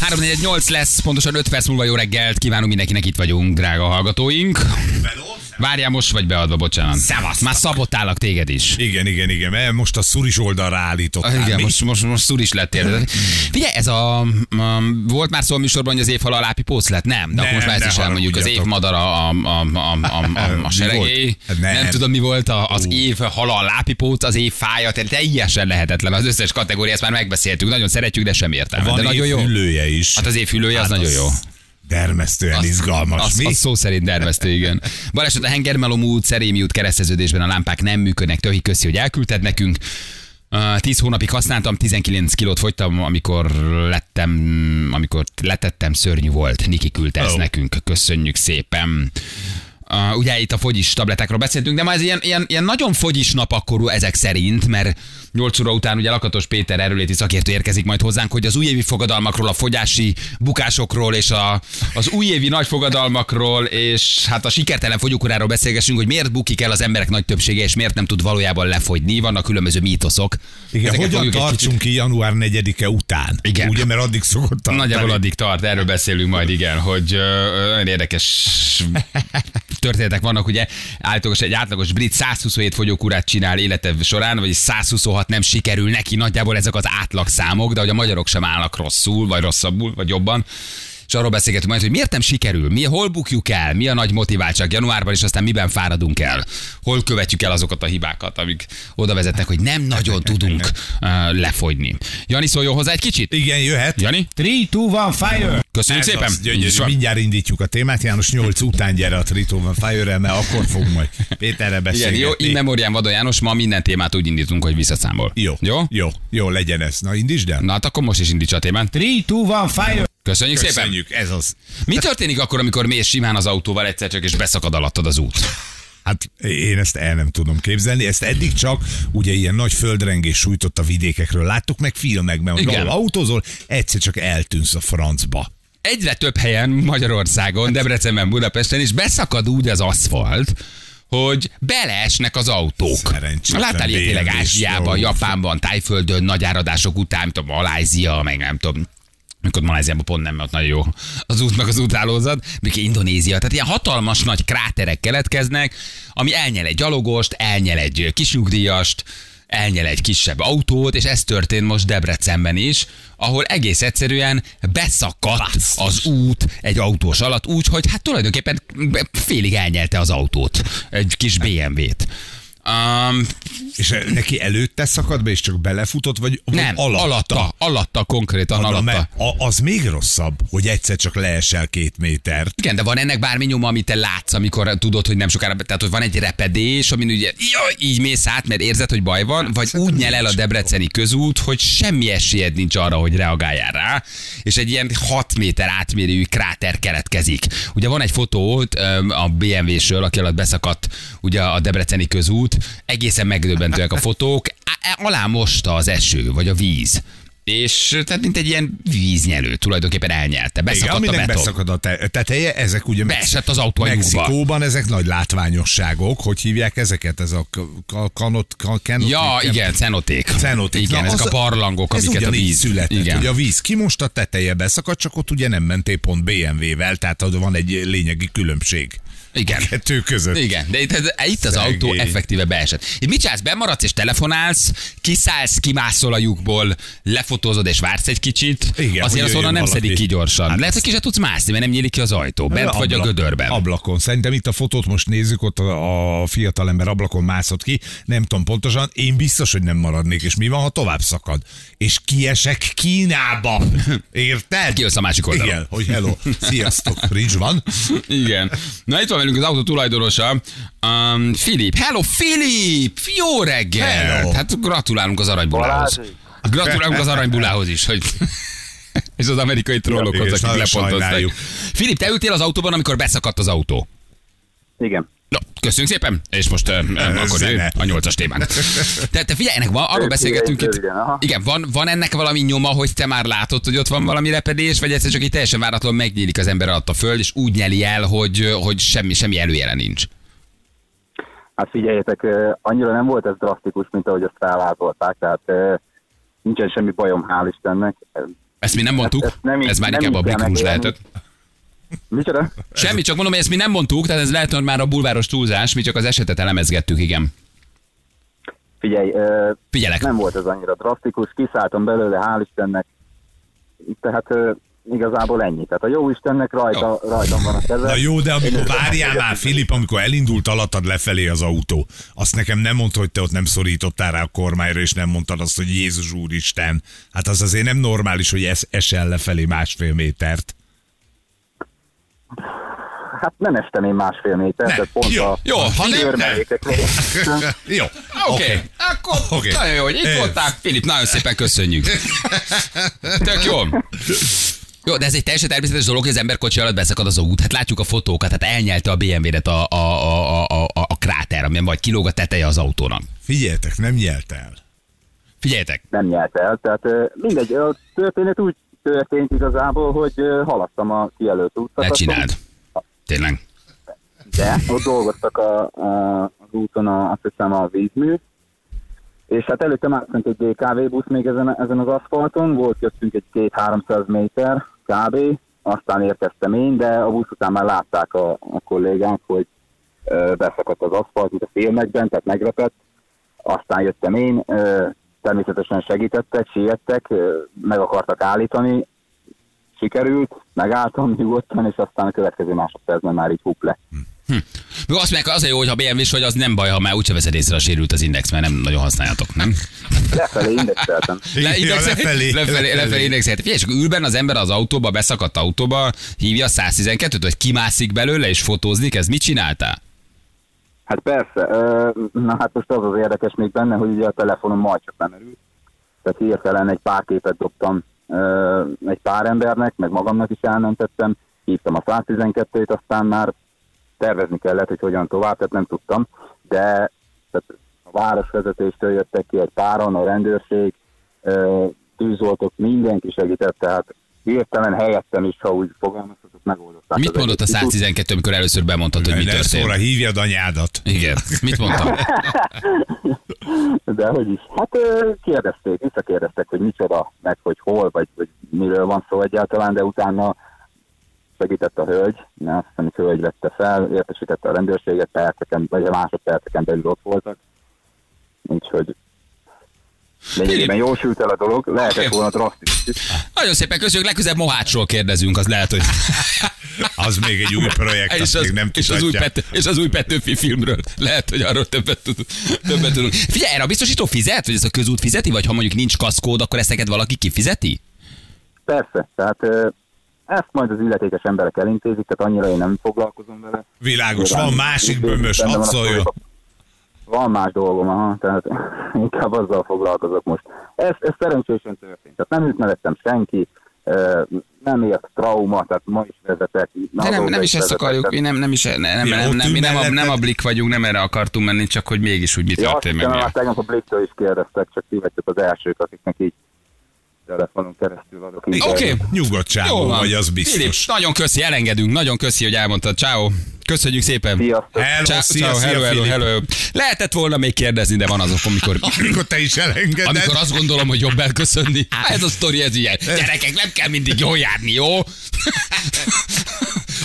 348 lesz, pontosan 5 perc múlva jó reggelt. Kívánunk mindenkinek, itt vagyunk, drága hallgatóink. Várjál, most vagy beadva, bocsánat. Szevasztok. Már szabotálak téged is. Igen, igen, igen, mert most a szuris oldalra állítottál. Ah, Igen, mi? most, most, most szur is lettél. Figyelj, ez a, um, volt már szó a műsorban, hogy az év halálápi pósz lett? Nem, de Nem, akkor most már ezt is elmondjuk. Az év haragudjatok. madara a, a, a, a, a, a seregé. Hát Nem. nem. nem tudom, mi volt a, az Ú. év halálápi póc, az év fája, tehát teljesen lehetetlen. Az összes kategóriát ezt már megbeszéltük. Nagyon szeretjük, de sem értelme. Van de nagyon jó. is. Hát az év hüllője, az nagyon jó. Dermesztően izgalmas. Az, mi? az szó szerint dermesztő, igen. Baleset a Hengermelom út, Szerémi út kereszteződésben a lámpák nem működnek. Töhi köszi, hogy elküldted nekünk. Uh, 10 hónapig használtam, 19 kilót fogytam, amikor lettem, amikor letettem, szörnyű volt. Niki küldte ezt Ó. nekünk, köszönjük szépen. Uh, ugye itt a fogyis tabletákról beszéltünk, de ma ez ilyen, ilyen, ilyen nagyon fogyis nap akkor ezek szerint, mert 8 óra után ugye Lakatos Péter erőléti szakértő érkezik majd hozzánk, hogy az újévi fogadalmakról, a fogyási bukásokról és a, az újévi nagy fogadalmakról és hát a sikertelen fogyókuráról beszélgessünk, hogy miért bukik el az emberek nagy többsége, és miért nem tud valójában lefogyni. Vannak különböző mítoszok. Igen, Ezeket hogyan tartsunk ki január 4-e után? Igen. Ugye, mert addig szokott tartani. Nagyjából addig tart, erről beszélünk majd, igen, hogy olyan érdekes történetek vannak, ugye állítólagos egy átlagos brit 127 fogyókúrát csinál élete során, vagy 126 nem sikerül neki, nagyjából ezek az átlagszámok, de hogy a magyarok sem állnak rosszul, vagy rosszabbul, vagy jobban. És arról beszélgetünk majd, hogy miért nem sikerül, mi, hol bukjuk el, mi a nagy motiváltság januárban, és aztán miben fáradunk el, hol követjük el azokat a hibákat, amik oda vezetnek, hogy nem nagyon tudunk uh, lefogyni. Jani, szóljon hozzá egy kicsit? Igen, jöhet. Jani? 3, 2, 1, fire! Köszönjük Ez szépen! az, gyönyörű. Mindjárt indítjuk a témát. János 8 után gyere a Tritóban fire mert akkor fogunk majd Péterre Igen, beszélgetni. jó, in memoriam Vadon János, ma minden témát úgy indítunk, hogy visszaszámol. Jó, Jó? jó, jó, legyen ez. Na, indítsd el. Na hát akkor most is indítsa a témát. 3, 2, 1, fire! Köszönjük, szépen! Köszönjük, ez az. Mi történik akkor, amikor mész simán az autóval egyszer csak, és beszakad alattad az út? Hát én ezt el nem tudom képzelni, ezt eddig csak ugye ilyen nagy földrengés sújtott a vidékekről. Láttuk meg filmekben, hogy ahol autózol, egyszer csak eltűnsz a francba. Egyre több helyen Magyarországon, Debrecenben, Budapesten is beszakad úgy az aszfalt, hogy beleesnek az autók. Láttál ilyet tényleg Ázsiában. Japánban, Tájföldön, nagy áradások után, a Malázia, meg nem tudom, amikor Maláziában pont nem, mert ott nagyon jó az út, meg az úthálózat, még Indonézia. Tehát ilyen hatalmas nagy kráterek keletkeznek, ami elnyel egy gyalogost, elnyel egy kisnyugdíjast, elnyel egy kisebb autót, és ez történt most Debrecenben is, ahol egész egyszerűen beszakadt az út egy autós alatt, úgy, hogy hát tulajdonképpen félig elnyelte az autót, egy kis BMW-t. Um, És neki előtte szakad be, és csak belefutott, vagy, vagy nem, alatta, alatta, alatta konkrétan Na, alatta. a- az még rosszabb, hogy egyszer csak leesel két métert. Igen, de van ennek bármi nyoma, amit te látsz, amikor tudod, hogy nem sokára, tehát hogy van egy repedés, amin ugye jaj, így mész át, mert érzed, hogy baj van, vagy úgy nyel el a debreceni közút, hogy semmi esélyed nincs arra, hogy reagáljál rá, és egy ilyen 6 méter átmérőjű kráter keletkezik. Ugye van egy fotó öm, a BMW-sről, aki alatt beszakadt ugye a debreceni közút, egészen megdöbbentőek a fotók, Á- alá mosta az eső, vagy a víz. És tehát mint egy ilyen víznyelő tulajdonképpen elnyelte. Igen, Beszakadt a aminek beton. beszakad a te- teteje, ezek ugye Beesett az autó a. Mexikóban ezek nagy látványosságok, hogy hívják ezeket? Ez a kanot, ka- kenoték, Ja, igen, cenoték. Cenoték. Igen, Na, ezek az- a barlangok, ez amiket a víz. született, Igen. hogy a víz a teteje beszakad, csak ott ugye nem mentél pont BMW-vel, tehát van egy lényegi különbség. Igen. Kettő között. Igen, de itt, itt az Szegény. autó effektíve beesett. Itt mit csinálsz? Bemaradsz és telefonálsz, kiszállsz, kimászol a lyukból, lefotózod és vársz egy kicsit. Igen, Azért az onnan nem valaki. szedik ki gyorsan. Hát Lehet, hogy ki se tudsz mászni, mert nem nyílik ki az ajtó. Bent vagy a Ablak- gödörben. Ablakon. Szerintem itt a fotót most nézzük, ott a, a fiatalember ablakon mászott ki. Nem tudom pontosan, én biztos, hogy nem maradnék. És mi van, ha tovább szakad? És kiesek Kínába. Érted? Kijössz a másik oldalon. Igen, hogy hello, sziasztok, Rizs van. Igen. Na itt van velünk az autó tulajdonosa, um, Filip. Hello, Filip! Jó reggel! Hello. Hát gratulálunk az aranybulához. Gratulálunk az aranybulához is, hogy és az amerikai trollokhoz, akik sajnáljuk. Filip, te ültél az autóban, amikor beszakadt az autó. Igen. Köszönjük szépen, és most uh, akkor jön a nyolcas témánk. Te, te figyelj, ennek van, arról beszélgetünk itt. Igen, van, van ennek valami nyoma, hogy te már látod, hogy ott van valami repedés, vagy egyszer csak így teljesen váratlan megnyílik az ember alatt a föld, és úgy nyeli el, hogy, hogy semmi, semmi előjele nincs. Hát figyeljetek, annyira nem volt ez drasztikus, mint ahogy azt felvázolták, tehát eh, nincsen semmi bajom, hál' Istennek. Ezt mi nem mondtuk, ezt nem így- ez már nem inkább a megélni. lehetett. Micsoda? Semmi, csak mondom, hogy ezt mi nem mondtuk, tehát ez lehet, hogy már a bulváros túlzás, mi csak az esetet elemezgettük, igen. Figyelj, ö, Figyelek. nem volt ez annyira drasztikus, kiszálltam belőle, hál' Istennek. Tehát ö, igazából ennyi. Tehát a jó Istennek rajta, rajtam van a keze. Na jó, de amikor várjál már, Filip, amikor elindult alattad lefelé az autó, azt nekem nem mondta, hogy te ott nem szorítottál rá a kormányra, és nem mondtad azt, hogy Jézus úristen. Hát az azért nem normális, hogy ez esel lefelé másfél métert. Hát nem estem én másfél méter, Nem. tehát pont Jó. a Jó, ha nem, körmelékeknél. Jó, Oké, okay. akkor Oké. okay. nagyon jó, hogy itt voltál. Filip, nagyon szépen köszönjük. Tök jó. Jó, de ez egy teljesen természetes dolog, hogy az ember kocsi alatt beszakad az út. Hát látjuk a fotókat, hát elnyelte a BMW-et a, a, a, a, a, a kráter, amilyen vagy kilóg a teteje az autónak. Figyeljetek, nem nyelt el. Figyeljetek, nem nyert el. Tehát mindegy, a történet úgy történt igazából, hogy haladtam a kijelölt ne útszakaszon. csináld. Tényleg. De ott dolgoztak a, a, az úton a, azt hiszem a vízmű, és hát előtte már ment egy DKV busz még ezen, ezen az aszfalton, volt köztünk egy két-háromszáz méter kb. Aztán érkeztem én, de a busz után már látták a, a kollégák, hogy ö, beszakadt az aszfalt, mint a filmekben, tehát megrepett. Aztán jöttem én, ö, természetesen segítettek, siettek, meg akartak állítani, sikerült, megálltam nyugodtan, és aztán a következő másodpercben már így hup le. Még azt mondják, az a jó, hogy ha bmw hogy az nem baj, ha már úgyse veszed észre a sérült az index, mert nem nagyon használjátok, nem? Lefelé indexeltem. Le, Ja, lefelé, lefelé, lefelé, lefelé. indexel. Figyelj, csak ül benne az ember az autóba, beszakadt autóba, hívja a 112-t, vagy kimászik belőle, és fotózni kezd. Mit csináltál? Hát persze, na hát most az az érdekes még benne, hogy ugye a telefonom majd csak lemerült. Tehát hirtelen egy pár képet dobtam egy pár embernek, meg magamnak is elmentettem, hívtam a 112-t, aztán már tervezni kellett, hogy hogyan tovább, tehát nem tudtam, de tehát a városvezetéstől jöttek ki egy páron, a rendőrség, tűzoltók, mindenki segített, tehát hirtelen helyettem is, ha úgy fogalmazhatok, megoldották. Mit mondott a egészet. 112, amikor először bemondtad, hogy mi Ne szóra történt? hívjad anyádat. Igen. Mit mondtam? De hogy is. Hát kérdezték, visszakérdeztek, hogy micsoda, meg hogy hol, vagy, vagy miről van szó egyáltalán, de utána segített a hölgy, ne, azt hiszem, hogy hölgy vette fel, értesítette a rendőrséget, perceken, vagy a másodperceken belül ott voltak. Úgyhogy lényegében jól sült el a dolog, lehetett volna drasztikus. Nagyon szépen köszönjük, legközelebb Mohácsról kérdezünk, az lehet, hogy... Az még egy új projekt, és, az, még nem és, az új. Pető, és az új Petőfi filmről. Lehet, hogy arról többet, tud, többet tudunk. Figyelj, erre a biztosító fizet, vagy ez a közút fizeti, vagy ha mondjuk nincs kaszkód, akkor ezt neked valaki kifizeti? Persze, tehát ezt majd az illetékes emberek elintézik, tehát annyira én nem foglalkozom vele. Világos, van másik bömös, hadd szóljon. Van más dolgom, aha, tehát inkább azzal foglalkozok most. Ez, ez szerencsésen történt. Tehát nem ütnevettem senki, ö, nem ért trauma, tehát ma is vezetek. De nem, nem is ezt akarjuk, mi nem, nem is, nem, nem, Ja, nem, nem, mi nem, a, nem a blik vagyunk, nem erre akartunk menni, csak hogy mégis úgy mi Ja, történt meg. mi. már tegnap a Bliktől is kérdeztek, csak ti vagytok az elsők, akiknek így telefonon keresztül adok. Oké, interjút. Nyugodtságú Jó van. vagy, az Filip, biztos. nagyon köszi, elengedünk, nagyon köszi, hogy elmondtad. Ciao. Köszönjük szépen. Sziasztok! Hello, Ciao, szia, ciao, hello, hello, Filip. hello. Lehetett volna még kérdezni, de van azok, amikor, Amikor te is elengeded. amikor azt gondolom, hogy jobb elköszönni. Hát Ez a sztori, ez ilyen. Gyerekek, nem kell mindig jól járni, jó?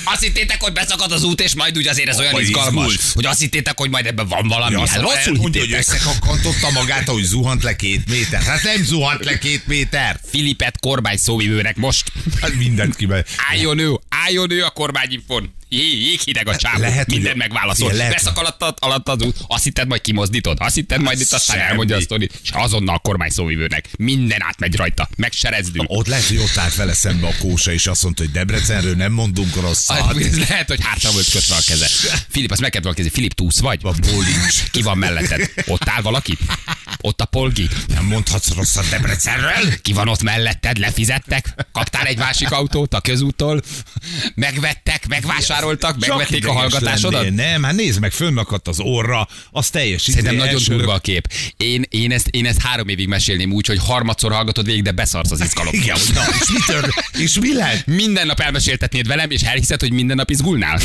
Azt hittétek, hogy beszakad az út, és majd úgy azért ez olyan izgalmas, hogy azt hittétek, hogy majd ebben van valami. Ja, hát rosszul mondja, hogy összekakkantotta magát, hogy zuhant le két méter. Hát nem zuhant le két méter. Filipet kormány szóvivőnek most. Hát mindent kibe. Álljon ő, álljon ő a kormányinfon. Jé, jéghideg a csávó, Lehet, hogy- minden megválaszol. Figyelj, lehet, Beszak alatt, alatt, az út, azt hitted majd kimozdítod, azt hitted majd itt aztán semmi. elmondja a sztorit, és azonnal a kormány szóvivőnek. Minden átmegy rajta, megserezdünk. Ott lehet, hogy ott állt vele szembe a kósa, és azt mondta, hogy Debrecenről nem mondunk rosszat. Hát, ez lehet, hogy hátra volt kötve a keze. Filip, azt meg kell kérdezni. Filip, túsz vagy? A Bólincs. Ki van melletted? Ott áll valaki? Ott a polgi? Nem mondhatsz rosszat Debrecenről. Ki van ott melletted? Lefizettek? Kaptál egy másik autót a közúttól? Megvettek, megvásároltak, megvették a hallgatásodat? lennél. Nem, hát nézd meg, fönnakadt az orra, az teljes. Szerintem nagyon első- durva a kép. Én, én, ezt, én ezt három évig mesélném úgy, hogy harmadszor hallgatod végig, de beszarsz az izgalom. Igen, na, és mi, tör, és mi lehet? Minden nap elmeséltetnéd velem, és elhiszed, hogy minden nap izgulnál.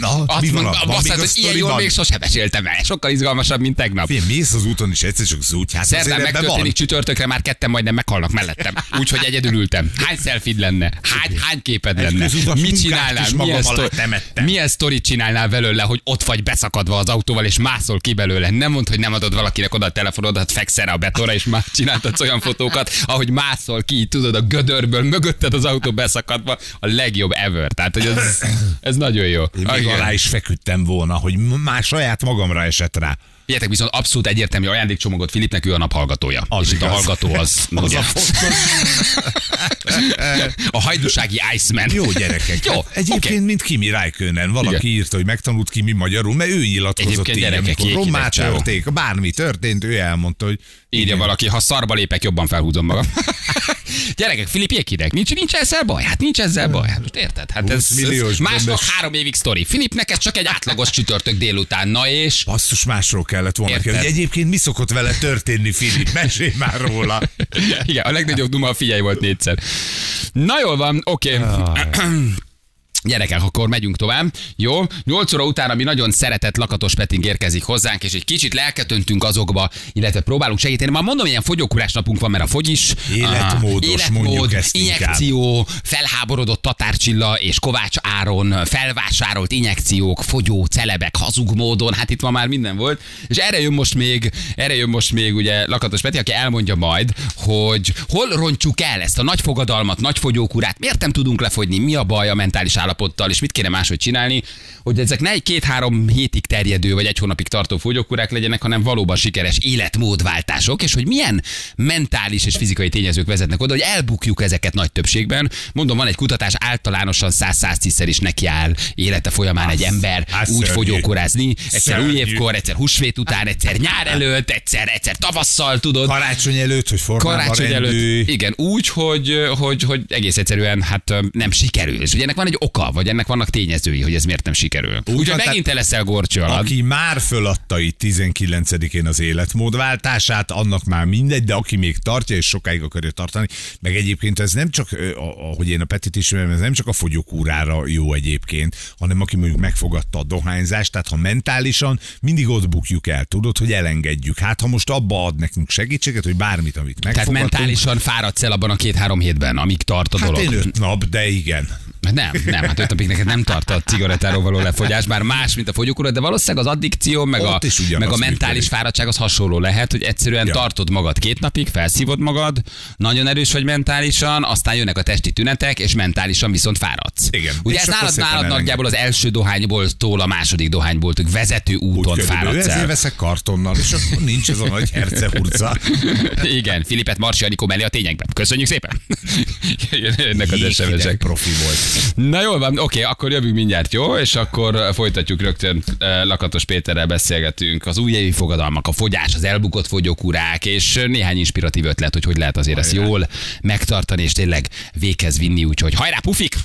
Na, Azt mi van, mondom, a- van mondod, a hogy ilyen jól még sosem meséltem el. Sokkal izgalmasabb, mint tegnap. Figyelj, mész az úton, és egyszer csak az úgy, hát Szerdán megtörténik van. csütörtökre, már ketten majdnem meghalnak mellettem. Úgyhogy egyedül ültem. Hány selfie lenne? Hány, hány képed lenne? Mit csinálnál? Milyen, sztori, milyen sztorit csinálnál belőle, hogy ott vagy beszakadva az autóval, és mászol ki belőle? Nem mondd, hogy nem adod valakinek oda a telefonodat, fekszel a betonra, és már csináltad olyan fotókat, ahogy mászol ki, tudod, a gödörből, mögötted az autó beszakadva, a legjobb ever. Tehát, hogy ez, ez nagyon jó. Én még alá is feküdtem volna, hogy már saját magamra esett rá. Figyeljetek, viszont abszolút egyértelmű ajándékcsomagot Filipnek, ő a nap hallgatója. Az és itt a igaz. hallgató az, Az ugye, a fontos. a hajdúsági Iceman. Jó gyerekek. Jó, Hát Egyébként, oké. mint Kimi Räikkönen. Valaki Igen. írta, hogy megtanult Kimi magyarul, mert ő nyilatkozott Egyébként így, gyerekek, amikor rommá történt, bármi történt, ő elmondta, hogy Írja valaki, ha szarba lépek, jobban felhúzom magam. Gyerekek, Filip jéghideg. Nincs, nincs ezzel baj? Hát nincs ezzel baj. Hát most érted? Hát ez, 20 milliós ez másnak három évig sztori. Filipnek ez csak egy átlagos csütörtök délután. Na és... Basszus, másról kellett volna. Hogy egyébként mi szokott vele történni, Filip? Mesélj már róla. Igen, a legnagyobb duma a figyelj volt négyszer. Na jól van, oké. Okay. Gyerekek, akkor megyünk tovább. Jó, 8 óra után, ami nagyon szeretett Lakatos Peting érkezik hozzánk, és egy kicsit lelketöntünk azokba, illetve próbálunk segíteni. Már mondom, ilyen fogyókúrás napunk van, mert a fogyis. Életmódos, mondjuk ezt inkább. injekció, felháborodott Tatárcsilla és Kovács Áron, felvásárolt injekciók, fogyó, celebek, hazug módon, hát itt ma már minden volt. És erre jön most még, erre jön most még ugye Lakatos Peti, aki elmondja majd, hogy hol rontjuk el ezt a nagy fogadalmat, nagy fogyókúrát, miért nem tudunk lefogyni, mi a baj a mentális állapottal, és mit kéne máshogy csinálni, hogy ezek ne egy két-három hétig terjedő, vagy egy hónapig tartó fogyókúrák legyenek, hanem valóban sikeres életmódváltások, és hogy milyen mentális és fizikai tényezők vezetnek oda, hogy elbukjuk ezeket nagy többségben. Mondom, van egy kutatás, általánosan 100-110-szer is nekiáll élete folyamán egy ember hát úgy szörnyű. fogyókúrázni, egyszer Szörnyű. új évkor, egyszer húsvét után, egyszer nyár előtt, egyszer, egyszer tavasszal, tudod. Karácsony előtt, hogy Karácsony előtt. Igen, úgy, hogy, hogy, hogy egész egyszerűen hát nem sikerül. És ugye ennek van egy oka, vagy ennek vannak tényezői, hogy ez miért nem sikerül. Úgyhogy tehát- megint te leszel gorcső alatt. Aki már föladta itt 19-én az életmódváltását, annak már mindegy, de aki még tartja és sokáig akarja tartani, meg egyébként ez nem csak, ahogy én a Petit ismerem, ez nem csak a fogyókúrára jó egyébként, hanem aki mondjuk megfogadta a dohányzást, tehát ha mentálisan mindig ott bukjuk el, tudod, hogy elengedjük. Hát ha most abba ad nekünk segítséget, hogy bármit, amit Tehát megfogadtunk, mentálisan fáradsz el abban a két-három hétben, amíg tart a Hát dolog. én öt nap, de igen. Nem, nem, hát öt napig neked nem tart a cigarettáról való lefogyás, bár más, mint a fogyókúra, de valószínűleg az addikció, meg a, Ott meg a mentális működik. fáradtság az hasonló lehet, hogy egyszerűen Ja. tartod magad két napig, felszívod magad, nagyon erős vagy mentálisan, aztán jönnek a testi tünetek, és mentálisan viszont fáradsz. Igen. Ugye És ez nálad, nálad nagyjából az első dohányból tól a második dohányból, tök vezető úton Úgy fáradsz ezért el. veszek kartonnal, és akkor nincs ez a nagy hercehurca. Igen, Filipet Marsi Anikó mellé a tényekben. Köszönjük szépen. Jönnek az SMS-ek. profi volt. Na jól van, oké, akkor jövünk mindjárt, jó? És akkor eh, folytatjuk rögtön. eh, Lakatos Péterrel beszélgetünk. Az újévi fogadalmak, a fogyás, az elbukott fogyókúrák, és néhány inspiratív ötlet, hogy hogy lehet azért ezt Hajrá. jól megtartani, és tényleg véghez vinni, úgyhogy hajrá, pufik!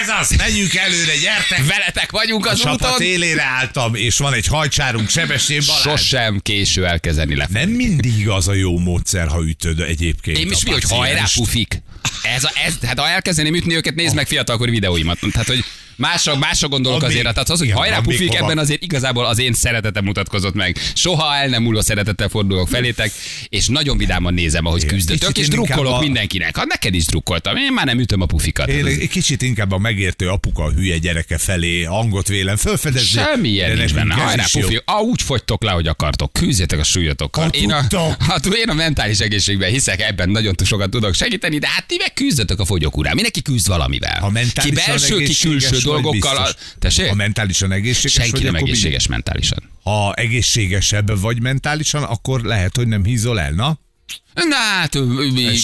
Ez az, menjünk előre, gyertek! Veletek vagyunk A az csapat úton! élére álltam, és van egy hajcsárunk, Sebessén Balázs. Sosem késő elkezdeni le. Nem mindig az a jó módszer, ha ütöd egyébként. Én is a mi, hogy hajrá, pufik. Ez, a, ez, hát ha elkezdeném ütni őket, nézd meg fiatalkori videóimat. Tehát, hogy másra, másra gondolok azért. Tehát az, hogy hajrá, pufik, ebben azért igazából az én szeretetem mutatkozott meg. Soha el nem múló szeretettel fordulok felétek, és nagyon vidáman nézem, ahogy küzdötök, és drukkolok a- mindenkinek. Hát neked is drukkoltam, én már nem ütöm a pufikat. Én egy kicsit inkább a megértő apuka a hülye gyereke felé hangot vélem fölfedezni. Semmi ilyen de nincs benne. Hajrá, pufi. Ah, úgy fogytok le, hogy akartok. Küzdjetek a súlyotokkal. Ha Én a, hát, én a mentális egészségben hiszek, ebben nagyon sokat tudok segíteni, de hát ti meg küzdötök a fogyókúrán. Mindenki küzd valamivel. Ha ki mentálisan belső, ki külső dolgokkal. A... Tessék? Ha mentálisan egészséges Senki vagy, nem egészséges mentálisan. Ha egészségesebb vagy mentálisan, akkor lehet, hogy nem hízol el, na? Na hát,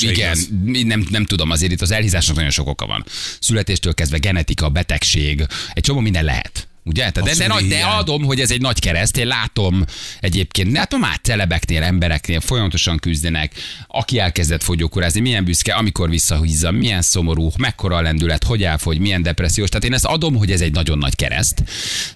igen, nem, nem tudom, azért itt az elhízásnak nagyon sok oka van. Születéstől kezdve genetika, betegség, egy csomó minden lehet. Ugye? De, de, nagy, de adom, hogy ez egy nagy kereszt. Én látom egyébként, látom már celebeknél, embereknél folyamatosan küzdenek. Aki elkezdett fogyókúrázni, milyen büszke, amikor visszahízza, milyen szomorú, mekkora a lendület, hogy elfogy, milyen depressziós. Tehát én ezt adom, hogy ez egy nagyon nagy kereszt,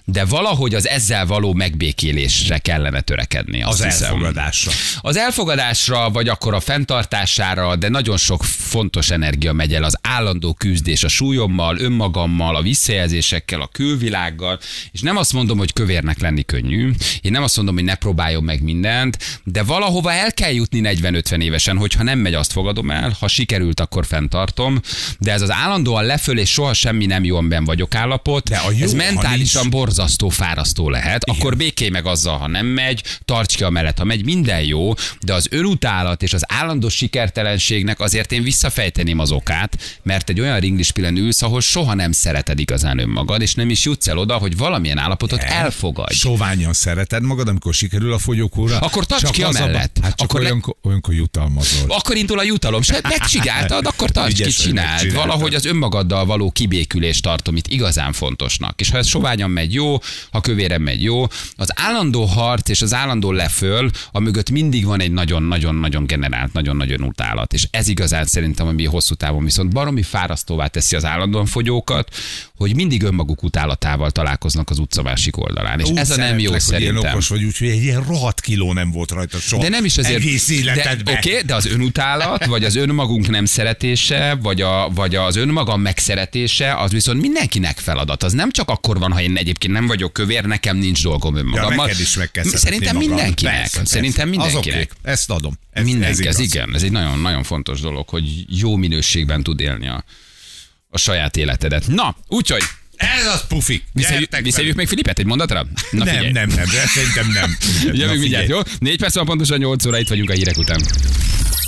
de valahogy az ezzel való megbékélésre kellene törekedni. Azt Az hiszem. elfogadásra. Az elfogadásra, vagy akkor a fenntartására, de nagyon sok fontos energia megy el az állandó küzdés a súlyommal, önmagammal, a visszajelzésekkel, a külvilággal, és nem azt mondom, hogy kövérnek lenni könnyű, én nem azt mondom, hogy ne próbáljon meg mindent, de valahova el kell jutni 40-50 évesen, hogyha nem megy, azt fogadom el, ha sikerült, akkor fenntartom, de ez az állandóan leföl, és soha semmi nem jó, amiben vagyok állapot, De a jó, ez mentálisan nincs- borzasztó, fárasztó lehet, Igen. akkor békélj meg azzal, ha nem megy, tarts ki a mellett, ha megy, minden jó, de az önutálat és az állandó sikertelenségnek azért én visszafejteném az okát, mert egy olyan ringlispillen ülsz, ahol soha nem szereted igazán önmagad, és nem is jutsz el oda, hogy valamilyen állapotot elfogadj. Soványan szereted magad, amikor sikerül a fogyókúra? Akkor tarts Csak ki a- amellett. Hát csak Akkor le- olyankor, olyankor jutalmazol. Akkor indul a jutalom, se megcsináltad, akkor tarts ki, Ügyes, hogy csináld. Valahogy az önmagaddal való kibékülést tartom itt igazán fontosnak. És ha ez soványan megy jó, ha kövéren megy jó, az állandó harc és az állandó leföl, a mögött mindig van egy nagyon-nagyon-nagyon generált, nagyon-nagyon utálat. És ez igazán szerintem, ami hosszú távon viszont baromi fárasztóvá teszi az állandóan fogyókat, hogy mindig önmaguk utálatával találkoznak az utca másik oldalán. És Úgy ez a nem jó hogy ilyen szerintem. okos vagy, úgyhogy egy ilyen rohadt kiló nem volt rajta soha. De nem is azért. Egész de, életedben. Oké, okay, de az önutálat, vagy az önmagunk nem szeretése, vagy, a, vagy az önmagam megszeretése, az viszont mindenkinek feladat. Az nem csak akkor van, ha én egyébként nem vagyok kövér, nekem nincs dolgom önmagammal. neked is meg kell Szerintem magad. mindenkinek. Persze, Szerintem persze. Az mindenkinek. oké. Ezt adom. Ez, Mindenki, ez, igaz. igen, ez egy nagyon-nagyon fontos dolog, hogy jó minőségben tud élni a, a saját életedet. Na, úgyhogy Ez az pufik. Gyertek visszajövjük még Filipet egy mondatra? Na Nem, nem, nem, de szerintem nem. Jövünk mindjárt, jó? Négy perc van pontosan 8 óra, itt vagyunk a hírek után.